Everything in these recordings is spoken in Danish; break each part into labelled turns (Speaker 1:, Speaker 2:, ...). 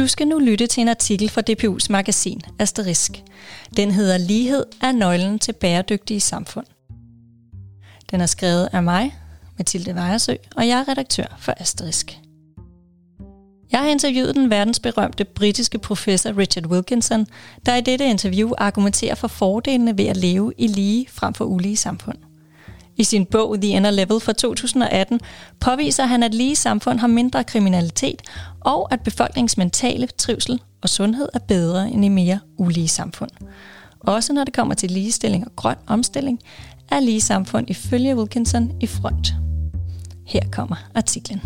Speaker 1: Du skal nu lytte til en artikel fra DPU's magasin Asterisk. Den hedder Lighed er nøglen til bæredygtige samfund. Den er skrevet af mig, Mathilde Vejersø, og jeg er redaktør for Asterisk. Jeg har interviewet den verdensberømte britiske professor Richard Wilkinson, der i dette interview argumenterer for fordelene ved at leve i lige frem for ulige samfund. I sin bog The Inner Level fra 2018 påviser han, at lige samfund har mindre kriminalitet, og at befolkningens mentale trivsel og sundhed er bedre end i mere ulige samfund. Også når det kommer til ligestilling og grøn omstilling, er lige samfund ifølge Wilkinson i front. Her kommer artiklen.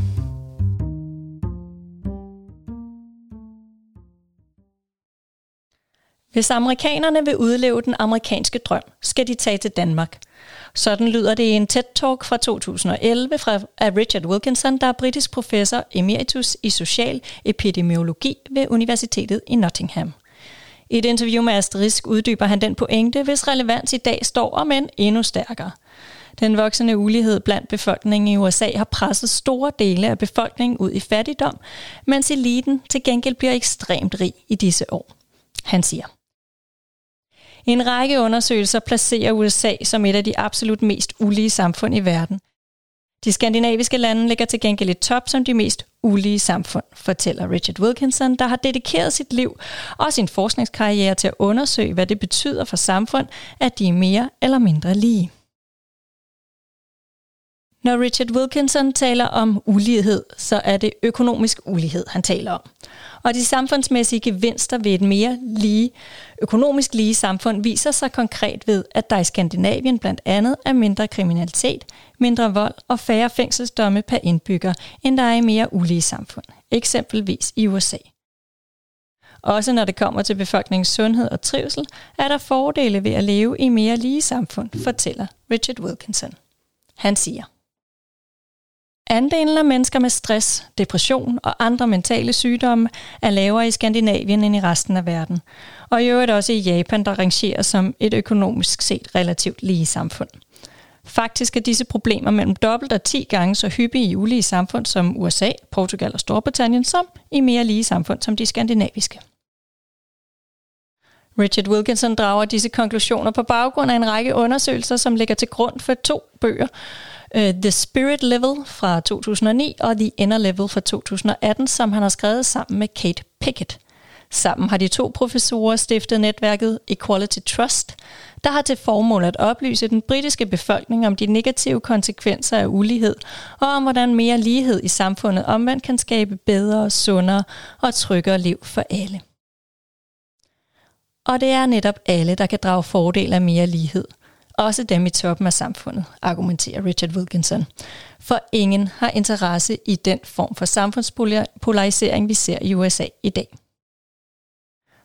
Speaker 1: Hvis amerikanerne vil udleve den amerikanske drøm, skal de tage til Danmark. Sådan lyder det i en TED-talk fra 2011 fra, af Richard Wilkinson, der er britisk professor emeritus i social epidemiologi ved Universitetet i Nottingham. I et interview med Asterisk uddyber han den pointe, hvis relevans i dag står om end endnu stærkere. Den voksende ulighed blandt befolkningen i USA har presset store dele af befolkningen ud i fattigdom, mens eliten til gengæld bliver ekstremt rig i disse år. Han siger, en række undersøgelser placerer USA som et af de absolut mest ulige samfund i verden. De skandinaviske lande ligger til gengæld i top som de mest ulige samfund, fortæller Richard Wilkinson, der har dedikeret sit liv og sin forskningskarriere til at undersøge, hvad det betyder for samfund, at de er mere eller mindre lige. Når Richard Wilkinson taler om ulighed, så er det økonomisk ulighed, han taler om. Og de samfundsmæssige gevinster ved et mere lige, økonomisk lige samfund viser sig konkret ved, at der i Skandinavien blandt andet er mindre kriminalitet, mindre vold og færre fængselsdomme per indbygger, end der er i mere ulige samfund, eksempelvis i USA. Også når det kommer til befolkningens sundhed og trivsel, er der fordele ved at leve i mere lige samfund, fortæller Richard Wilkinson. Han siger, Andelen af mennesker med stress, depression og andre mentale sygdomme er lavere i Skandinavien end i resten af verden. Og i øvrigt også i Japan, der rangerer som et økonomisk set relativt lige samfund. Faktisk er disse problemer mellem dobbelt og 10 gange så hyppige i ulige samfund som USA, Portugal og Storbritannien, som i mere lige samfund som de skandinaviske. Richard Wilkinson drager disse konklusioner på baggrund af en række undersøgelser, som ligger til grund for to bøger, øh, The Spirit Level fra 2009 og The Inner Level fra 2018, som han har skrevet sammen med Kate Pickett. Sammen har de to professorer stiftet netværket Equality Trust, der har til formål at oplyse den britiske befolkning om de negative konsekvenser af ulighed, og om hvordan mere lighed i samfundet omvendt kan skabe bedre, sundere og tryggere liv for alle. Og det er netop alle, der kan drage fordel af mere lighed – også dem i toppen af samfundet, argumenterer Richard Wilkinson. For ingen har interesse i den form for samfundspolarisering, vi ser i USA i dag.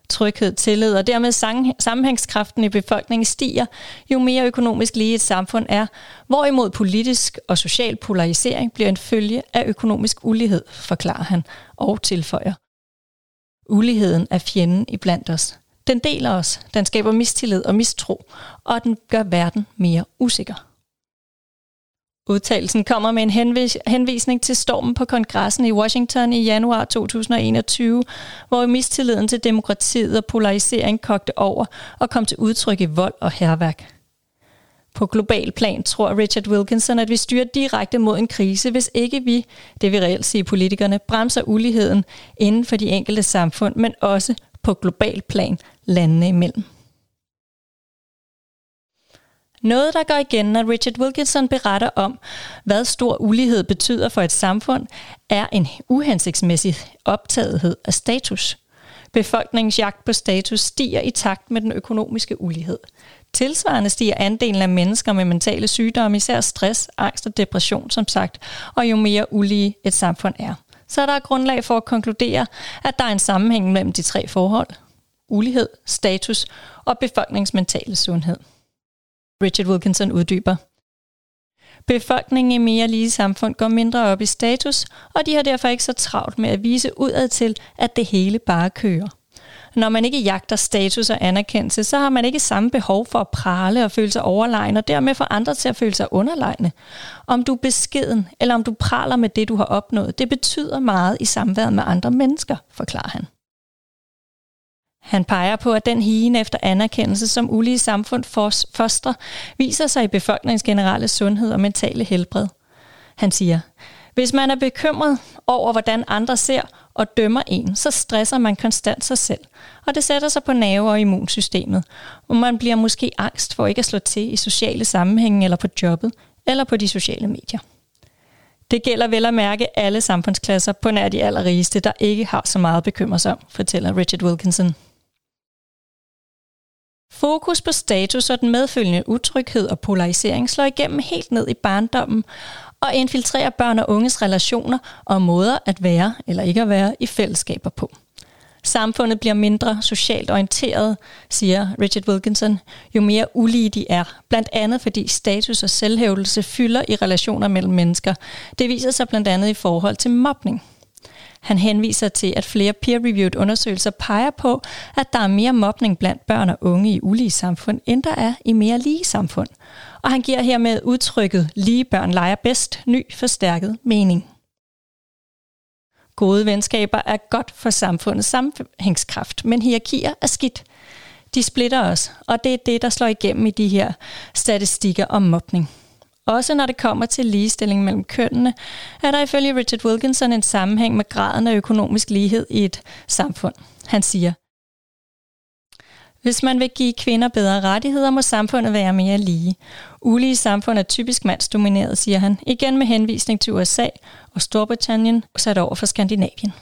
Speaker 1: Tryghed, tillid og dermed sammenhængskraften i befolkningen stiger, jo mere økonomisk lige et samfund er, hvorimod politisk og social polarisering bliver en følge af økonomisk ulighed, forklarer han og tilføjer. Uligheden er fjenden i blandt os. Den deler os, den skaber mistillid og mistro, og den gør verden mere usikker. Udtalelsen kommer med en henvis- henvisning til stormen på kongressen i Washington i januar 2021, hvor mistilliden til demokratiet og polarisering kogte over og kom til udtryk i vold og herværk. På global plan tror Richard Wilkinson, at vi styrer direkte mod en krise, hvis ikke vi, det vil reelt sige politikerne, bremser uligheden inden for de enkelte samfund, men også på global plan landene imellem. Noget, der går igen, når Richard Wilkinson beretter om, hvad stor ulighed betyder for et samfund, er en uhensigtsmæssig optagethed af status. Befolkningens jagt på status stiger i takt med den økonomiske ulighed. Tilsvarende stiger andelen af mennesker med mentale sygdomme, især stress, angst og depression, som sagt, og jo mere ulige et samfund er. Så der er grundlag for at konkludere, at der er en sammenhæng mellem de tre forhold – ulighed, status og befolkningsmentale sundhed. Richard Wilkinson uddyber. Befolkningen i mere lige samfund går mindre op i status, og de har derfor ikke så travlt med at vise udad til, at det hele bare kører. Når man ikke jagter status og anerkendelse, så har man ikke samme behov for at prale og føle sig overlegen, og dermed få andre til at føle sig underlegne. Om du er beskeden, eller om du praler med det, du har opnået, det betyder meget i samværet med andre mennesker, forklarer han. Han peger på, at den higen efter anerkendelse, som ulige samfund foster, viser sig i befolkningens generelle sundhed og mentale helbred. Han siger, hvis man er bekymret over, hvordan andre ser og dømmer en, så stresser man konstant sig selv, og det sætter sig på nerve- og immunsystemet, og man bliver måske angst for ikke at slå til i sociale sammenhænge eller på jobbet, eller på de sociale medier. Det gælder vel at mærke alle samfundsklasser på nær de allerrigeste, der ikke har så meget at bekymre sig om, fortæller Richard Wilkinson. Fokus på status og den medfølgende utryghed og polarisering slår igennem helt ned i barndommen og infiltrerer børn og unges relationer og måder at være eller ikke at være i fællesskaber på. Samfundet bliver mindre socialt orienteret, siger Richard Wilkinson, jo mere ulige de er. Blandt andet fordi status og selvhævdelse fylder i relationer mellem mennesker. Det viser sig blandt andet i forhold til mobning. Han henviser til, at flere peer-reviewed undersøgelser peger på, at der er mere mobning blandt børn og unge i ulige samfund, end der er i mere lige samfund. Og han giver hermed udtrykket lige børn leger bedst ny forstærket mening. Gode venskaber er godt for samfundets sammenhængskraft, men hierarkier er skidt. De splitter os, og det er det, der slår igennem i de her statistikker om mobning. Også når det kommer til ligestilling mellem kønnene, er der ifølge Richard Wilkinson en sammenhæng med graden af økonomisk lighed i et samfund. Han siger, hvis man vil give kvinder bedre rettigheder, må samfundet være mere lige. Ulige samfund er typisk mandsdomineret, siger han, igen med henvisning til USA og Storbritannien sat over for Skandinavien.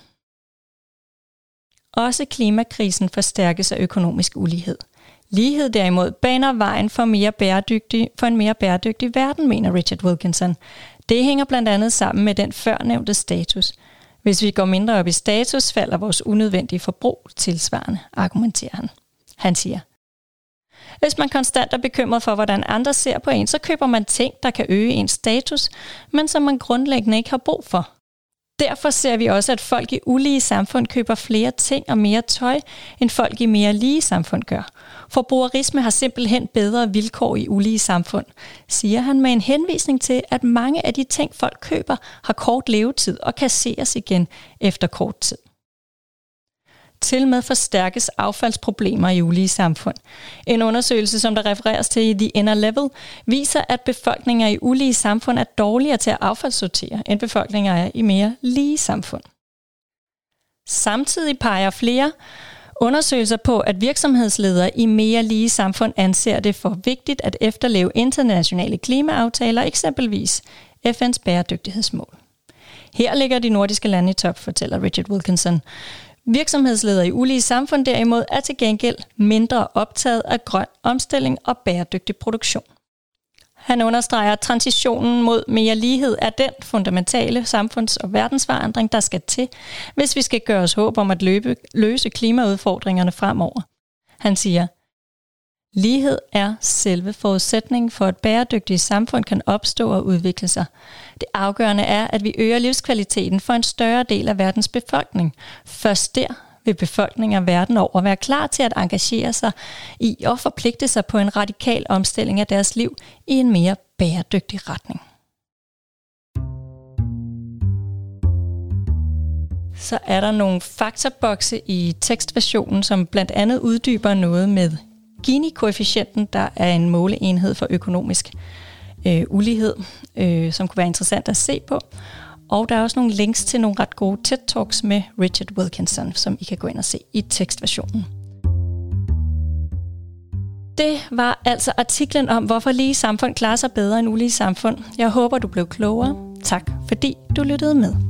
Speaker 1: Også klimakrisen forstærkes af økonomisk ulighed. Lighed derimod baner vejen for, mere bæredygtig, for en mere bæredygtig verden, mener Richard Wilkinson. Det hænger blandt andet sammen med den førnævnte status. Hvis vi går mindre op i status, falder vores unødvendige forbrug tilsvarende, argumenterer han. Han siger, hvis man konstant er bekymret for, hvordan andre ser på en, så køber man ting, der kan øge ens status, men som man grundlæggende ikke har brug for. Derfor ser vi også, at folk i ulige samfund køber flere ting og mere tøj, end folk i mere lige samfund gør. Forbrugerisme har simpelthen bedre vilkår i ulige samfund, siger han med en henvisning til, at mange af de ting, folk køber, har kort levetid og kasseres igen efter kort tid. Til med forstærkes affaldsproblemer i ulige samfund. En undersøgelse, som der refereres til i The Inner Level, viser, at befolkninger i ulige samfund er dårligere til at affaldssortere, end befolkninger er i mere lige samfund. Samtidig peger flere undersøgelser på, at virksomhedsledere i mere lige samfund anser det for vigtigt at efterleve internationale klimaaftaler, eksempelvis FN's bæredygtighedsmål. Her ligger de nordiske lande i top, fortæller Richard Wilkinson. Virksomhedsledere i ulige samfund derimod er til gengæld mindre optaget af grøn omstilling og bæredygtig produktion. Han understreger, at transitionen mod mere lighed er den fundamentale samfunds- og verdensforandring, der skal til, hvis vi skal gøre os håb om at løbe, løse klimaudfordringerne fremover. Han siger, Lighed er selve forudsætningen for, at bæredygtige samfund kan opstå og udvikle sig. Det afgørende er, at vi øger livskvaliteten for en større del af verdens befolkning. Først der vil befolkninger verden over være klar til at engagere sig i og forpligte sig på en radikal omstilling af deres liv i en mere bæredygtig retning. Så er der nogle faktabokse i tekstversionen, som blandt andet uddyber noget med Gini-koefficienten, der er en måleenhed for økonomisk øh, ulighed, øh, som kunne være interessant at se på. Og der er også nogle links til nogle ret gode TED-talks med Richard Wilkinson, som I kan gå ind og se i tekstversionen. Det var altså artiklen om, hvorfor lige samfund klarer sig bedre end ulige samfund. Jeg håber, du blev klogere. Tak fordi du lyttede med.